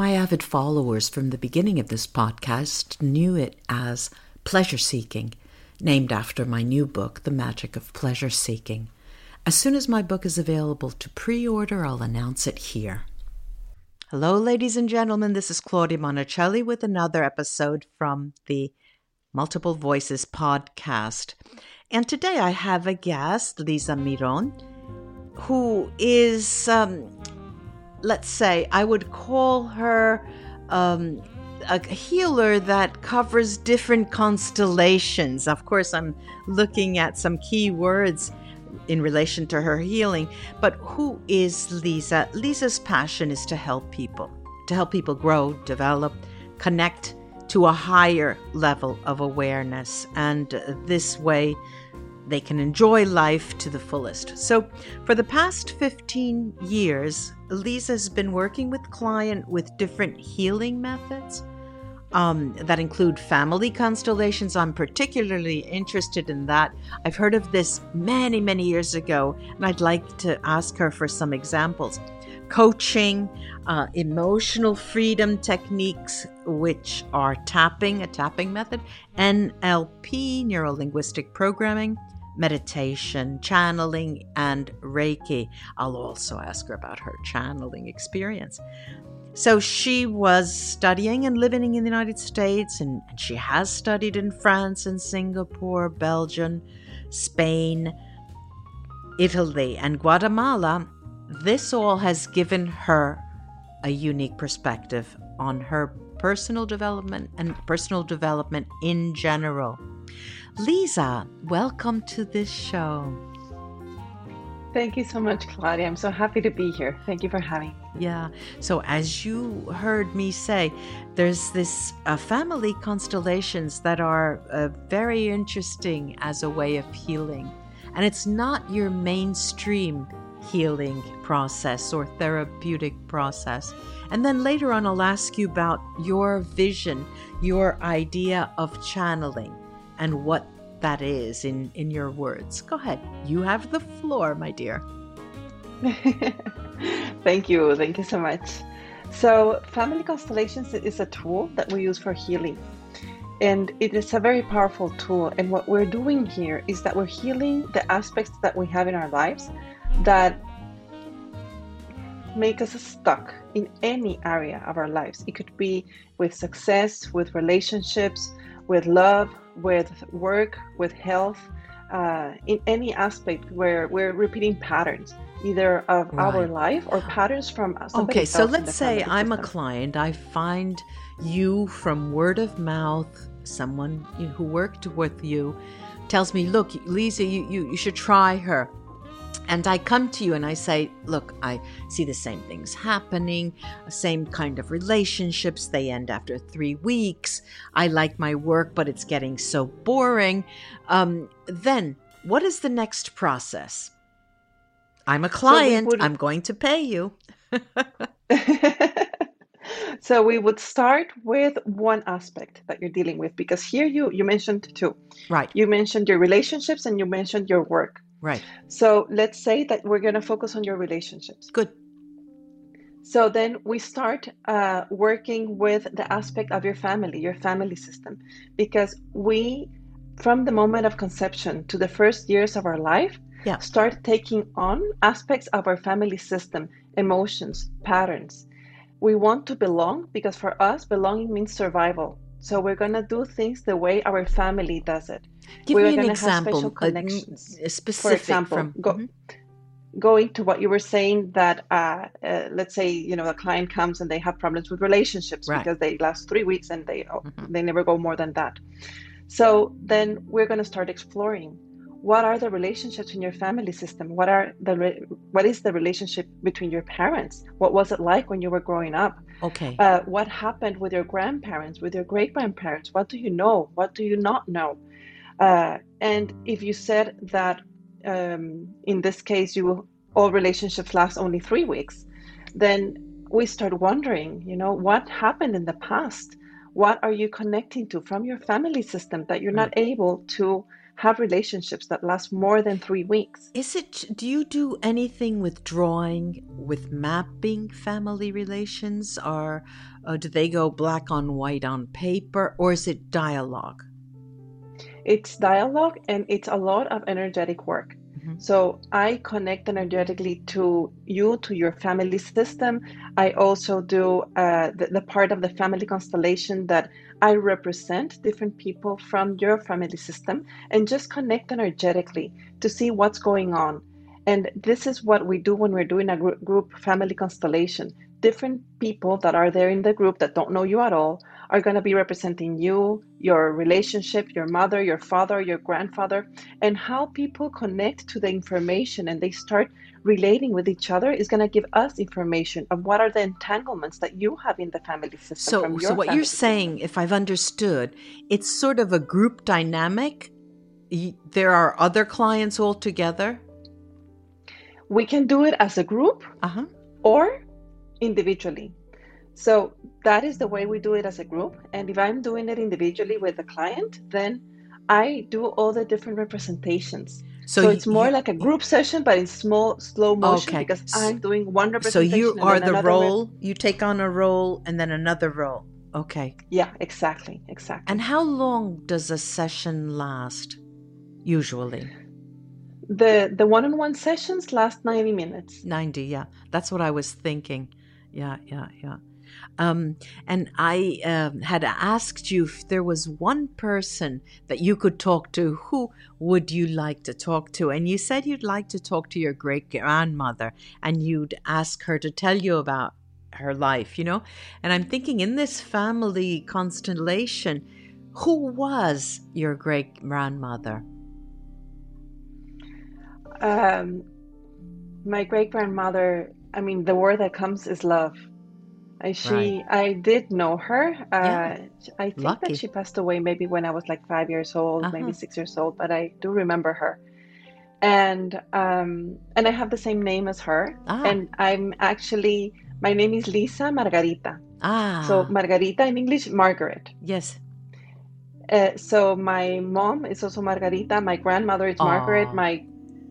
My avid followers from the beginning of this podcast knew it as pleasure seeking, named after my new book, The Magic of Pleasure Seeking. As soon as my book is available to pre order, I'll announce it here. Hello, ladies and gentlemen. This is Claudia Monacelli with another episode from the Multiple Voices podcast. And today I have a guest, Liza Miron, who is, um, let's say, I would call her um, a healer that covers different constellations. Of course, I'm looking at some key words in relation to her healing. But who is Liza? Liza's passion is to help people, to help people grow, develop, connect to a higher level of awareness. And this way, they can enjoy life to the fullest. So, for the past 15 years, Liza has been working with client with different healing methods um, that include family constellations. I'm particularly interested in that. I've heard of this many, many years ago, and I'd like to ask her for some examples. Coaching, uh, emotional freedom techniques, which are tapping, a tapping method, NLP, neuro linguistic programming, meditation, channeling, and Reiki. I'll also ask her about her channeling experience. So she was studying and living in the United States, and, and she has studied in France and Singapore, Belgium, Spain, Italy, and Guatemala. This all has given her a unique perspective on her personal development and personal development in general. Liza, welcome to this show. Thank you so much, Claudia. I'm so happy to be here. Thank you for having me. Yeah. So, as you heard me say, there's this uh, family constellations that are uh, very interesting as a way of healing. And it's not your mainstream healing process or therapeutic process. And then later on, I'll ask you about your vision, your idea of channeling, and what that is in, in your words. Go ahead. You have the floor, my dear. Thank you. Thank you so much. So, Family Constellations is a tool that we use for healing. And it is a very powerful tool. And what we're doing here is that we're healing the aspects that we have in our lives that make us stuck in any area of our lives. It could be with success, with relationships, with love, with work, with health, uh, in any aspect where we're repeating patterns, either of right. our life or patterns from us. Okay, so let's say I'm system. a client. I find you from word of mouth, someone who worked with you tells me, look, Liza, you, you, you should try her. And I come to you and I say, Look, I see the same things happening, same kind of relationships. They end after three weeks. I like my work, but it's getting so boring. Um, then, what is the next process? I'm a client. So would... I'm going to pay you. so we would start with one aspect that you're dealing with because here you you mentioned two right you mentioned your relationships and you mentioned your work Right. So let's say that we're going to focus on your relationships. Good. So then we start uh, working with the aspect of your family, your family system, because we, from the moment of conception to the first years of our life, yeah. start taking on aspects of our family system, emotions, patterns. We want to belong because for us, belonging means survival. So we're going to do things the way our family does it. Give we're me an example, connections. A, specific For example, from, go, mm-hmm. going to what you were saying that uh, uh, let's say you know a client comes and they have problems with relationships right. because they last three weeks and they mm-hmm. they never go more than that. So then we're going to start exploring what are the relationships in your family system? What are the re- what is the relationship between your parents? What was it like when you were growing up? Okay. Uh, what happened with your grandparents with your great grandparents what do you know? What do you not know? Uh, and if you said that um, in this case you all relationships last only three weeks then we start wondering you know what happened in the past? What are you connecting to from your family system that you're not able to have relationships that last more than three weeks. Is it, do you do anything with drawing, with mapping family relations, or, or do they go black on white on paper, or is it dialogue? It's dialogue and it's a lot of energetic work. Mm-hmm. So I connect energetically to you, to your family system. I also do uh, the, the part of the family constellation that I represent different people from your family system and just connect energetically to see what's going on. And this is what we do when we're doing a group family constellation. Different people that are there in the group that don't know you at all are going to be representing you, your relationship, your mother, your father, your grandfather, and how people connect to the information and they start relating with each other is going to give us information of what are the entanglements that you have in the family system. So, so what you're system. saying, if I've understood, it's sort of a group dynamic. There are other clients all together. We can do it as a group uh-huh. or individually. So that is the way we do it as a group. And if I'm doing it individually with the client, then I do all the different representations. So, so it's more you, like a group session, but in small, slow motion okay. because I'm doing one representation. So you are the role, rep- you take on a role and then another role. Okay. Yeah, exactly. Exactly. And how long does a session last usually? The the one-on-one sessions last 90 minutes. 90, yeah. That's what I was thinking. Yeah, yeah, yeah. Um, and I uh, had asked you if there was one person that you could talk to. Who would you like to talk to? And you said you'd like to talk to your great grandmother, and you'd ask her to tell you about her life. You know, and I'm thinking in this family constellation, who was your great grandmother? Um, my great grandmother. I mean, the word that comes is love I, she, right. I did know her. Uh, yeah. I think Lucky. that she passed away maybe when I was like five years old, uh-huh. maybe six years old, but I do remember her. And um, and I have the same name as her. Ah. And I'm actually my name is Liza Margarita. Ah. So Margarita in English, Margaret. Yes. Uh, so my mom is also Margarita. My grandmother is Margaret. My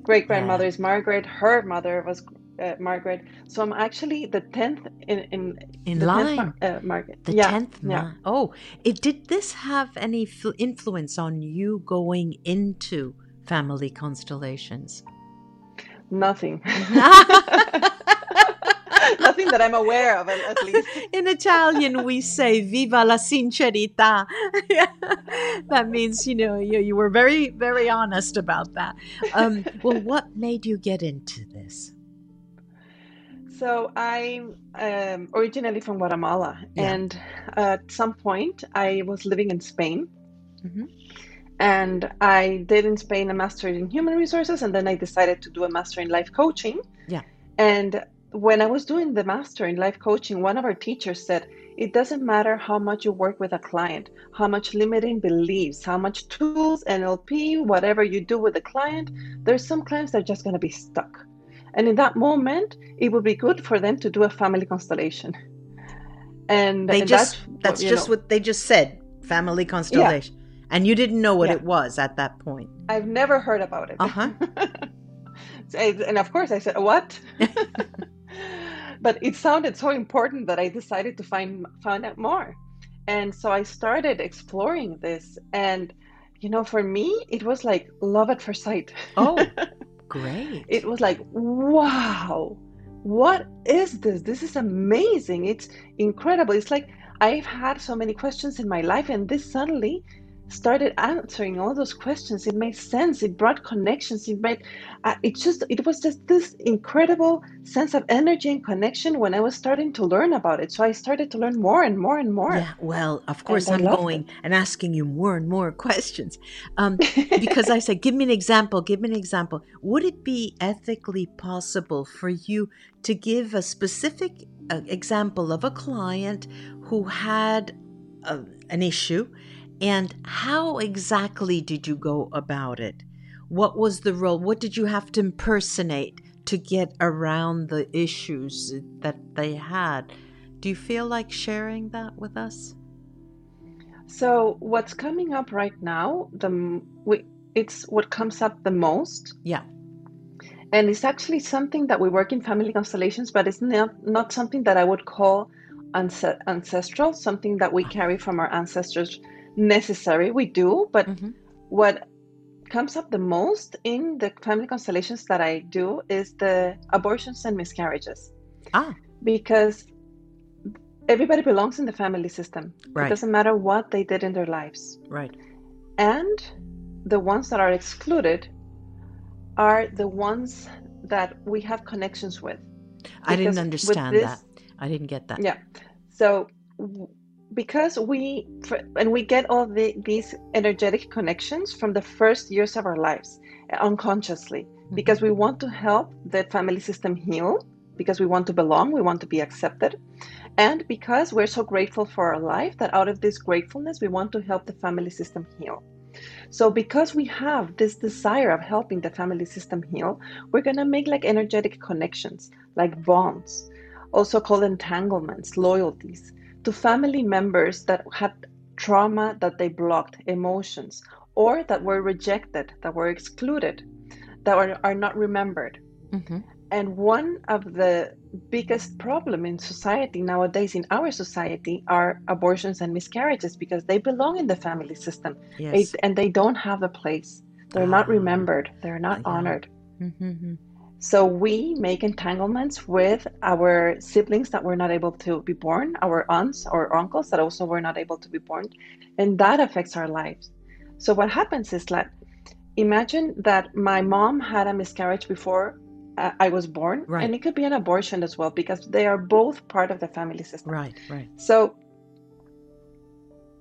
great grandmother yeah. is Margaret. Her mother was uh, Margaret. So I'm actually the tenth in in, in line. 10th, uh, Margaret. The tenth. Yeah, yeah. Oh, it did this have any f- influence on you going into family constellations? Nothing. Nothing that I'm aware of, at least. In Italian, we say "Viva la sincerità." that means, you know, you, you were very, very honest about that. Um, well, what made you get into this? So I'm um, originally from Guatemala, yeah. and at some point I was living in Spain. Mm-hmm. And I did in Spain a master in human resources, and then I decided to do a master in life coaching. Yeah. And when I was doing the master in life coaching, one of our teachers said, it doesn't matter how much you work with a client, how much limiting beliefs, how much tools, NLP, whatever you do with the client, there's some clients that are just going to be stuck. And in that moment, it would be good for them to do a family constellation. And they just that's, that's just know. what they just said, family constellation. Yeah. And you didn't know what yeah. it was at that point. I've never heard about it. Uh-huh. and of course I said, "What?" but it sounded so important that I decided to find find out more. And so I started exploring this and you know, for me, it was like love at first sight. Oh, Great. It was like, wow, what is this? This is amazing. It's incredible. It's like I've had so many questions in my life, and this suddenly started answering all those questions. It made sense. It brought connections. It made uh, it just it was just this incredible sense of energy and connection when i was starting to learn about it. So i started to learn more and more and more. Yeah well of course and i'm going it. and asking you more and more questions. Um, because i said give me an example give me an example. Would it be ethically possible for you to give a specific uh, example of a client who had uh, an issue and how exactly did you go about it? What was the role? What did you have to impersonate to get around the issues that they had? Do you feel like sharing that with us? So, what's coming up right now, the we it's what comes up the most. Yeah. And it's actually something that we work in family constellations, but it's not, not something that I would call ancestral, something that we carry from our ancestors necessary. We do, but mm-hmm. what comes up the most in the family constellations that I do is the abortions and miscarriages. Ah. Because everybody belongs in the family system. Right. It doesn't matter what they did in their lives. Right. And the ones that are excluded are the ones that we have connections with. I didn't understand this, that. I didn't get that. Yeah. So because we and we get all the, these energetic connections from the first years of our lives unconsciously. Mm-hmm. because we want to help the family system heal because we want to belong we want to be accepted. And because we're so grateful for our life that out of this gratefulness we want to help the family system heal. So because we have this desire of helping the family system heal we're going to make like energetic connections like bonds also called entanglements loyalties to family members that had trauma that they blocked, emotions, or that were rejected, that were excluded, that are, are not remembered. Mm-hmm. And one of the biggest problem in society nowadays, in our society, are abortions and miscarriages because they belong in the family system yes. and they don't have a place. They're not ah. remembered. They're not yeah. honored. Mm-hmm. So we make entanglements with our siblings that were not able to be born, our aunts or uncles that also were not able to be born, and that affects our lives. So what happens is that imagine that my mom had a miscarriage before uh, I was born, right. and it could be an abortion as well because they are both part of the family system. Right, right. So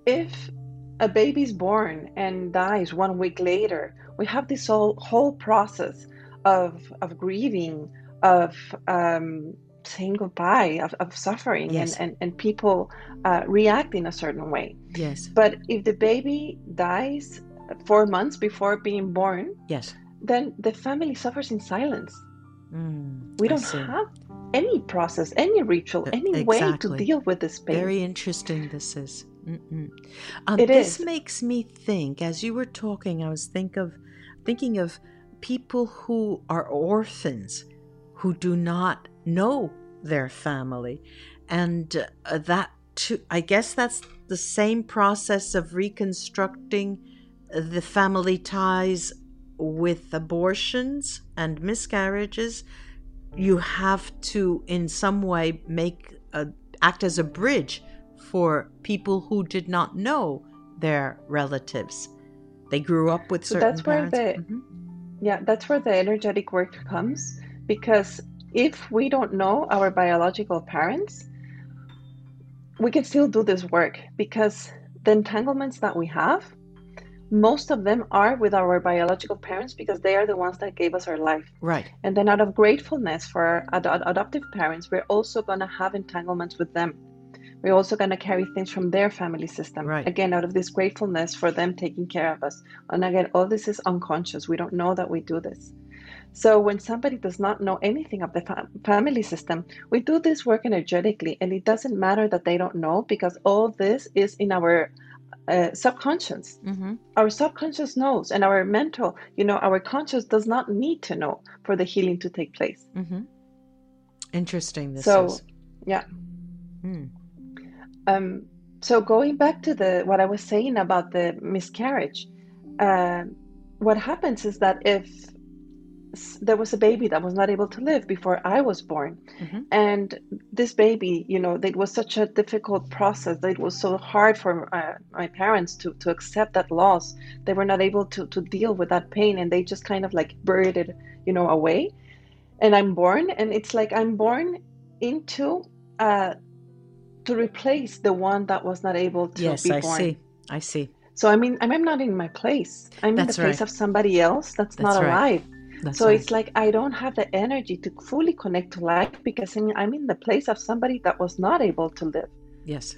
if a baby's born and dies one week later, we have this whole whole process of of grieving, of um, saying goodbye, of, of suffering, yes. and, and, and people uh, react in a certain way. Yes. But if the baby dies four months before being born, yes, then the family suffers in silence. Mm, we don't have any process, any ritual, any exactly. way to deal with this pain. Very interesting. This is. Um, this is. makes me think. As you were talking, I was think of thinking of people who are orphans who do not know their family. And uh, that, too, I guess that's the same process of reconstructing the family ties with abortions and miscarriages. You have to, in some way, make a, act as a bridge for people who did not know their relatives. They grew up with certain so that's parents. where the mm-hmm. Yeah, that's where the energetic work comes because if we don't know our biological parents, we can still do this work because the entanglements that we have, most of them are with our biological parents because they are the ones that gave us our life. Right. And then out of gratefulness for our ad- adoptive parents, we're also going to have entanglements with them. We're also going to carry things from their family system. Right. Again, out of this gratefulness for them taking care of us. And again, all this is unconscious. We don't know that we do this. So when somebody does not know anything of the fam- family system, we do this work energetically, and it doesn't matter that they don't know because all this is in our uh, subconscious. Mm-hmm. Our subconscious knows, and our mental, you know, our conscious does not need to know for the healing to take place. Mm-hmm. Interesting. This so, is. yeah. Hmm. Um, so going back to the what I was saying about the miscarriage, uh, what happens is that if there was a baby that was not able to live before I was born, mm-hmm. and this baby, you know, it was such a difficult process. It was so hard for uh, my parents to to accept that loss. They were not able to to deal with that pain, and they just kind of like buried it, you know, away. And I'm born, and it's like I'm born into uh, to replace the one that was not able to yes, be born. Yes, I see. I see. So I mean, I'm not in my place. I'm that's in the place right. of somebody else that's, that's not right. alive. That's so right. it's like I don't have the energy to fully connect to life because I mean I'm in the place of somebody that was not able to live. Yes.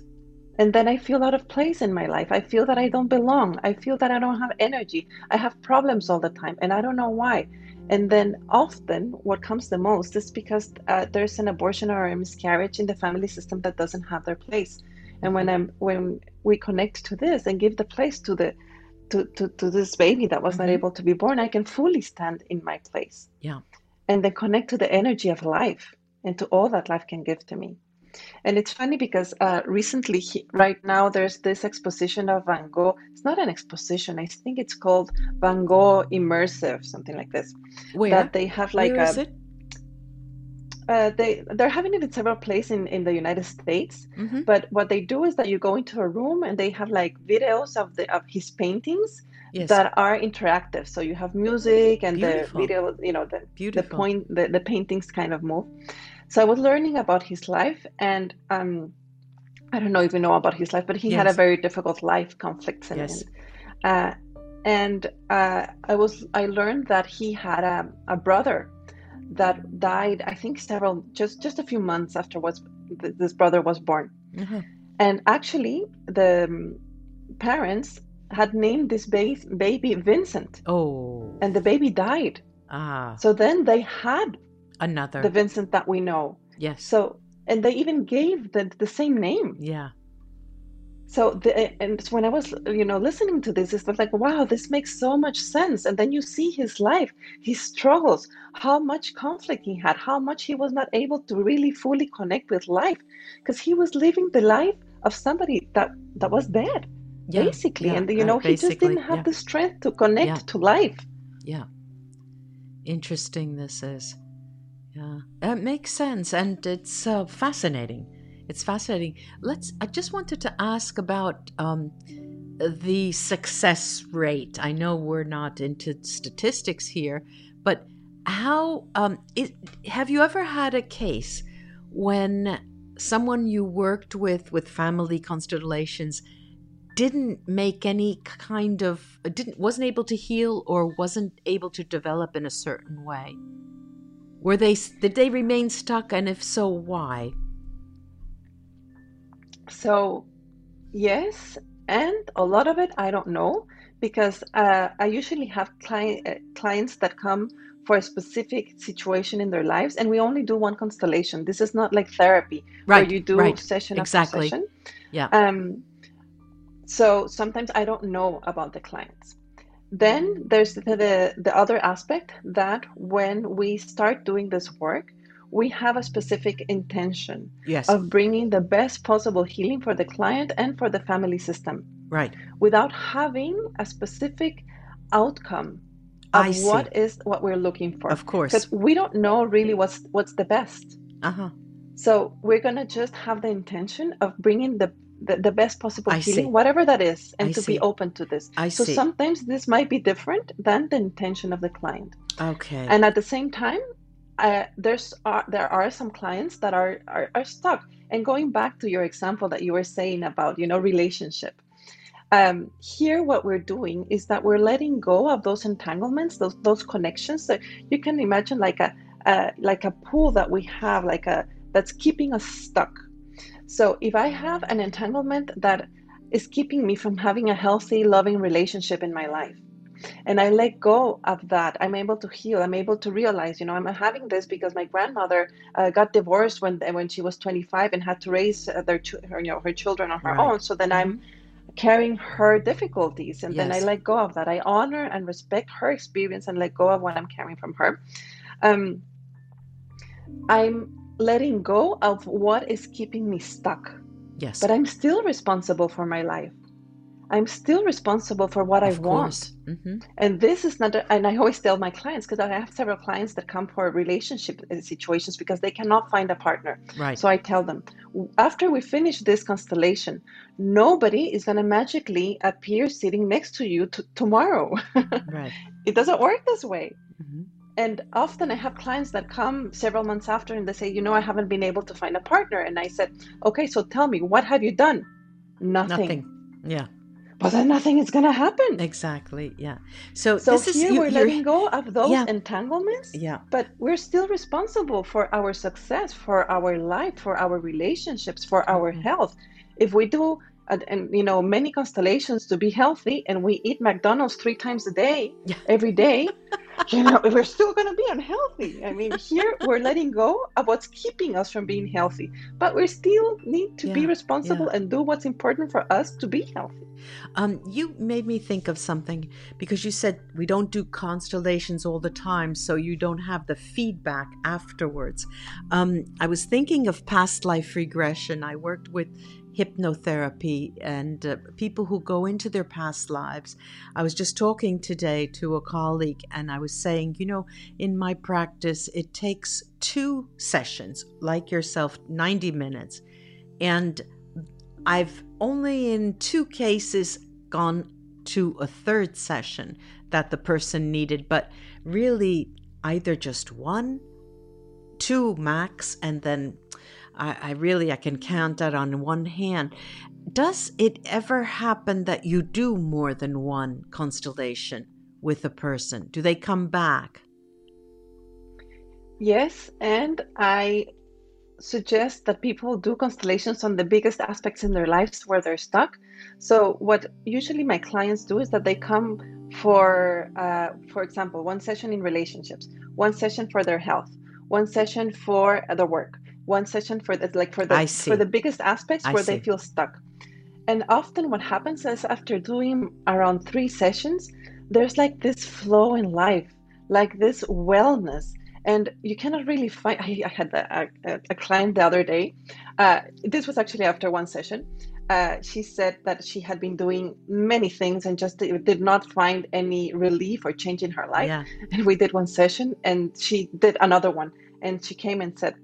And then I feel out of place in my life. I feel that I don't belong. I feel that I don't have energy. I have problems all the time and I don't know why. And then often, what comes the most is because uh, there's an abortion or a miscarriage in the family system that doesn't have their place. And when I'm when we connect to this and give the place to the to, to, to this baby that was mm-hmm. not able to be born, I can fully stand in my place. Yeah. And then connect to the energy of life and to all that life can give to me. And it's funny because uh, recently, he, right now, there's this exposition of Van Gogh. It's not an exposition. I think it's called Van Gogh Immersive, something like this. Where? That they have like Where a, is it? Uh, they they're having it in several places in, in the United States. Mm-hmm. But what they do is that you go into a room and they have like videos of the of his paintings yes. that are interactive. So you have music and Beautiful. the video, you know, the Beautiful. the point the, the paintings kind of move. So I was learning about his life, and um, I don't know if you know about his life, but he yes. had a very difficult life, conflicts, and yes. uh, and uh, I was I learned that he had a, a brother that died. I think several just just a few months after was this brother was born, mm-hmm. and actually the um, parents had named this ba- baby Vincent. Oh, and the baby died. Ah. So then they had another the Vincent that we know. Yes. So and they even gave the the same name. Yeah. So the, and when I was you know listening to this, it was like wow, this makes so much sense. And then you see his life, his struggles, how much conflict he had, how much he was not able to really fully connect with life, because he was living the life of somebody that that was dead, yeah, basically. Yeah, and you know, he just didn't have yeah. the strength to connect to life. Yeah. Interesting. This is. Yeah, it makes sense, and it's uh, fascinating. It's fascinating. Let's. I just wanted to ask about um, the success rate. I know we're not into statistics here, but how um, have you ever had a case when someone you worked with with family constellations didn't make any kind of didn't wasn't able to heal or wasn't able to develop in a certain way? Were they did they remain stuck and if so why? So, yes, and a lot of it I don't know because uh, I usually have client, uh, clients that come for a specific situation in their lives, and we only do one constellation. This is not like therapy right, where you do right. session exactly. after session. Yeah. Um. So sometimes I don't know about the clients. Then there's the, the, the other aspect that when we start doing this work, we have a specific intention yes. of bringing the best possible healing for the client and for the family system. Right. Without having a specific outcome of what is what we're looking for. Of course. Because we don't know really what's what's the best. Uh-huh. So we're going to just have the intention of bringing the the, the best possible I feeling, see. whatever that is, and I to see. be open to this. I so see. sometimes this might be different than the intention of the client. Okay. And at the same time, uh, there's uh, there are some clients that are, are are stuck. And going back to your example that you were saying about you know relationship, um, here what we're doing is that we're letting go of those entanglements, those those connections. That you can imagine like a uh, like a pool that we have, like a that's keeping us stuck so if I have an entanglement that is keeping me from having a healthy, loving relationship in my life, and I let go of that, I'm able to heal. I'm able to realize, you know, I'm having this because my grandmother uh, got divorced when when she was 25 and had to raise uh, their her, you know her children on her right. own. So then mm-hmm. I'm carrying her difficulties, and yes. then I let go of that. I honor and respect her experience and let go of what I'm carrying from her. Um, I'm letting go of what is keeping me stuck. Yes. But I'm still responsible for my life. I'm still responsible for what of I course. want. Mm-hmm. And this is not, a, and I always tell my clients because I have several clients that come for relationship uh, situations because they cannot find a partner. Right. So I tell them, after we finish this constellation, nobody is going to magically appear sitting next to you t- tomorrow. right. It doesn't work this way. Mm-hmm. And often I have clients that come several months after and they say, you know, I haven't been able to find a partner. And I said, okay, so tell me, what have you done? Nothing. Nothing. Yeah. But then nothing is going to happen. Exactly. Yeah. So, So this is you, we're you're- letting go of those Yeah. entanglements, Yeah. but we're still responsible for our success, for our life, for our relationships, for our Mhm. health. If we do and, and, you know many constellations to be healthy and we eat mcdonald's three times a day every day you know we're still going to be unhealthy i mean here we're letting go of what's keeping us from being healthy but we still need to yeah, be responsible yeah. and do what's important for us to be healthy um, you made me think of something because you said we don't do constellations all the time, so you don't have the feedback afterwards. Um, I was thinking of past life regression. I worked with hypnotherapy and uh, people who go into their past lives. I was just talking today to a colleague and I was saying, you know, in my practice, it takes two sessions, like yourself, 90 minutes. And I've only in two cases gone to a third session that the person needed, but really either just one, two max, and then I, I really I can count that on one hand. Does it ever happen that you do more than one constellation with a person? Do they come back? Yes, and I suggest that people do constellations on the biggest aspects in their lives where they're stuck. So what usually my clients do is that they come for, uh, for example, one session in relationships, one session for their health, one session for the work, one session for the like for the for the biggest aspects I where see. they feel stuck. And often what happens is after doing around three sessions, there's like this flow in life, like this wellness and you cannot really find i, I had a, a, a, client the other day uh, this was actually after one session uh, she said that she had been doing many things and just did not find any relief or change in her life yeah. and we did one session and she did another one and she came and said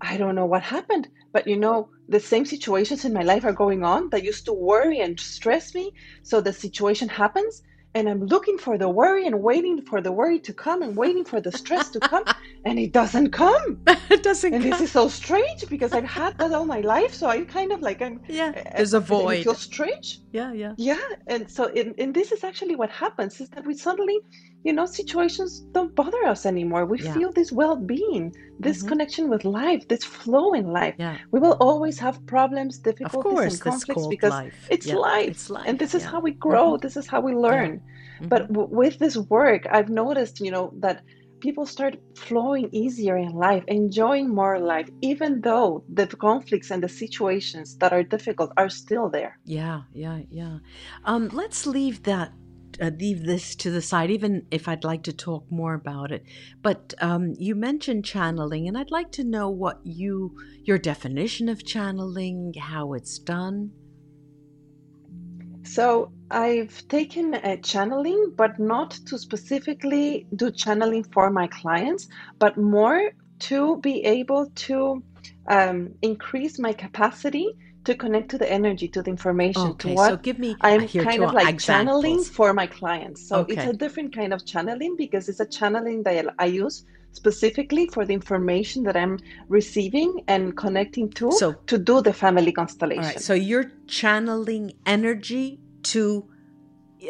i don't know what happened but you know the same situations in my life are going on that used to worry and stress me so the situation happens and I'm looking for the worry and waiting for the worry to come and waiting for the stress to come, and it doesn't come. it doesn't. And come. this is so strange because I've had that all my life, so I kind of like I'm. Yeah, there's a void. It feels strange. Yeah, yeah. Yeah, and so in, and this is actually what happens is that we suddenly, you know, situations don't bother us anymore. We yeah. feel this well-being, this mm-hmm. connection with life, this flow in life. Yeah. We will always have problems, difficulties, course, and conflicts because life. It's, yeah. life. it's life, and this is how we grow. Mm-hmm. This is how we learn. Mm-hmm. But w- with this work, I've noticed, you know, that people start flowing easier in life, enjoying more life, even though the conflicts and the situations that are difficult are still there. Yeah, yeah, yeah. Um, let's leave that. Uh, leave this to the side, even if I'd like to talk more about it. But um, you mentioned channeling, and I'd like to know what you, your definition of channeling, how it's done. So I've taken a channeling, but not to specifically do channeling for my clients, but more to be able to um, increase my capacity to connect to the energy, to the information, okay, to what so give me I'm kind of like examples. channeling for my clients. So okay. it's a different kind of channeling because it's a channeling that I use specifically for the information that I'm receiving and connecting to so, to do the family constellation. All right, so you're channeling energy to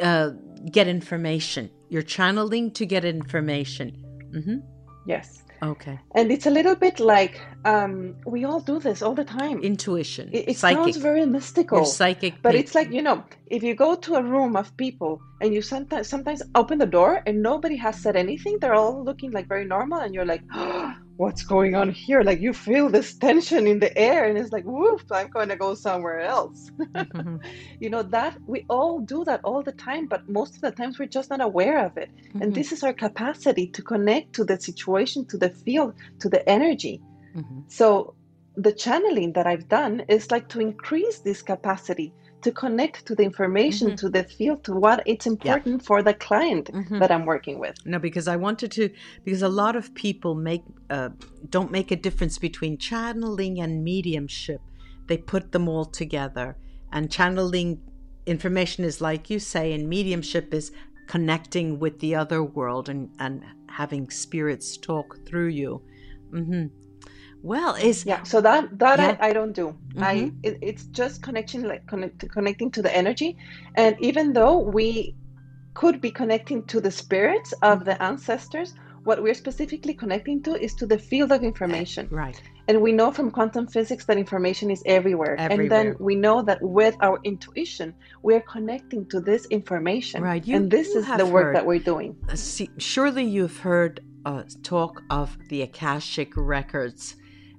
uh, get information. You're channeling to get information. Mm-hmm. Yes. Okay. And it's a little bit like um, we all do this all the time. Intuition. It, it sounds very mystical. Psychic. But people. it's like, you know, if you go to a room of people and you sometimes sometimes open the door and nobody has said anything, they're all looking like very normal and you're like, oh, what's going on here? Like you feel this tension in the air, and it's like, woof, I'm going to go somewhere else. Mm-hmm. you know, that we all do that all the time, but most of the times we're just not aware of it. Mm-hmm. And this is our capacity to connect to the situation, to the field, to the energy. Mm-hmm. So the channeling that I've done is like to increase this capacity to connect to the information, mm-hmm. to the field, to what it's important yeah. for the client mm-hmm. that I'm working with. No, because I wanted to, because a lot of people make uh, don't make a difference between channeling and mediumship. They put them all together, and channeling information is like you say, and mediumship is connecting with the other world and and having spirits talk through you. Mm-hmm. Well, is yeah. So that that yeah. I, I don't do. Mm-hmm. I it, it's just connection like connect, connecting to the energy, and even though we could be connecting to the spirits of the ancestors, what we're specifically connecting to is to the field of information. Right. And we know from quantum physics that information is everywhere. everywhere. And then we know that with our intuition, we're connecting to this information. Right. You, and this is the work heard, that we're doing. Uh, see, surely you've heard uh, talk of the Akashic records.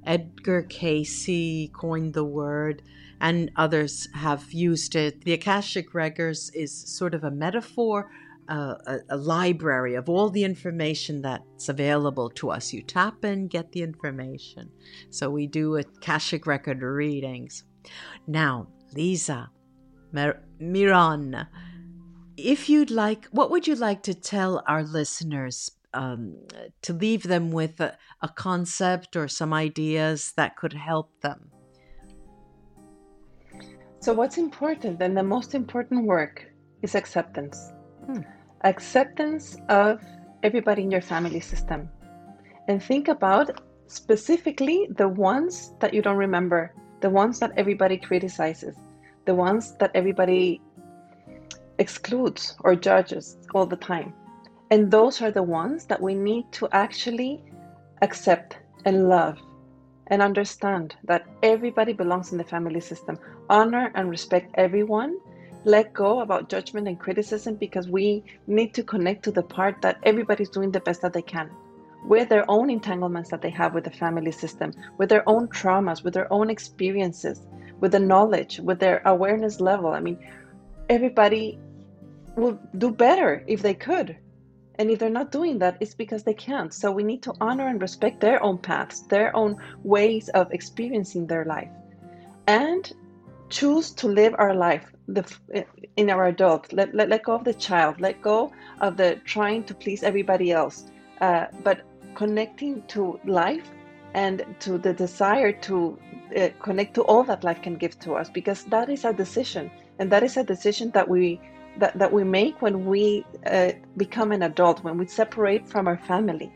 Edgar Cayce coined the word, and others have used it. The Akashic records is sort of a metaphor uh, a, a, library of all the information that's available to us. You tap in, get the information. So we do Akashic record readings. Now, Liza, Mir- Miron, if you'd like, what would you like to tell our listeners um, to leave them with a, a concept or some ideas that could help them? So, what's important and the most important work is acceptance. Hmm acceptance of everybody in your family system. And think about specifically the ones that you don't remember, the ones that everybody criticizes, the ones that everybody excludes or judges all the time. And those are the ones that we need to actually accept and love and understand that everybody belongs in the family system. Honor and respect everyone let go about judgment and criticism because we need to connect to the part that everybody's doing the best that they can with their own entanglements that they have with the family system, with their own traumas, with their own experiences, with the knowledge, with their awareness level. I mean, everybody would do better if they could. And if they're not doing that, it's because they can't. So we need to honor and respect their own paths, their own ways of experiencing their life. And choose to live our life the in our adult let, let, let go of the child let go of the trying to please everybody else uh, but connecting to life and to the desire to uh, connect to all that life can give to us because that is a decision and that is a decision that we that, that we make when we uh, become an adult when we separate from our family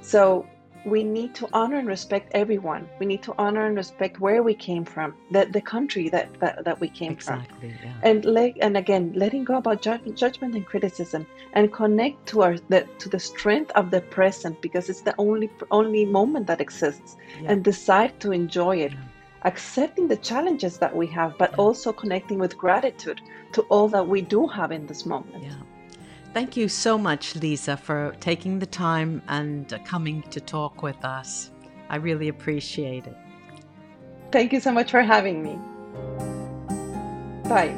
so we need to honor and respect everyone. We need to honor and respect where we came from, the, the country that, that, that we came exactly, from. Yeah. And let, and again, letting go about ju- judgment and criticism and connect to our the, to the strength of the present because it's the only only moment that exists yeah. and decide to enjoy it. Yeah. Accepting the challenges that we have, but also connecting with gratitude to all that we do have in this moment. Yeah. Thank you so much, Liza, for taking the time and coming to talk with us. I really appreciate it. Thank you so much for having me. Bye.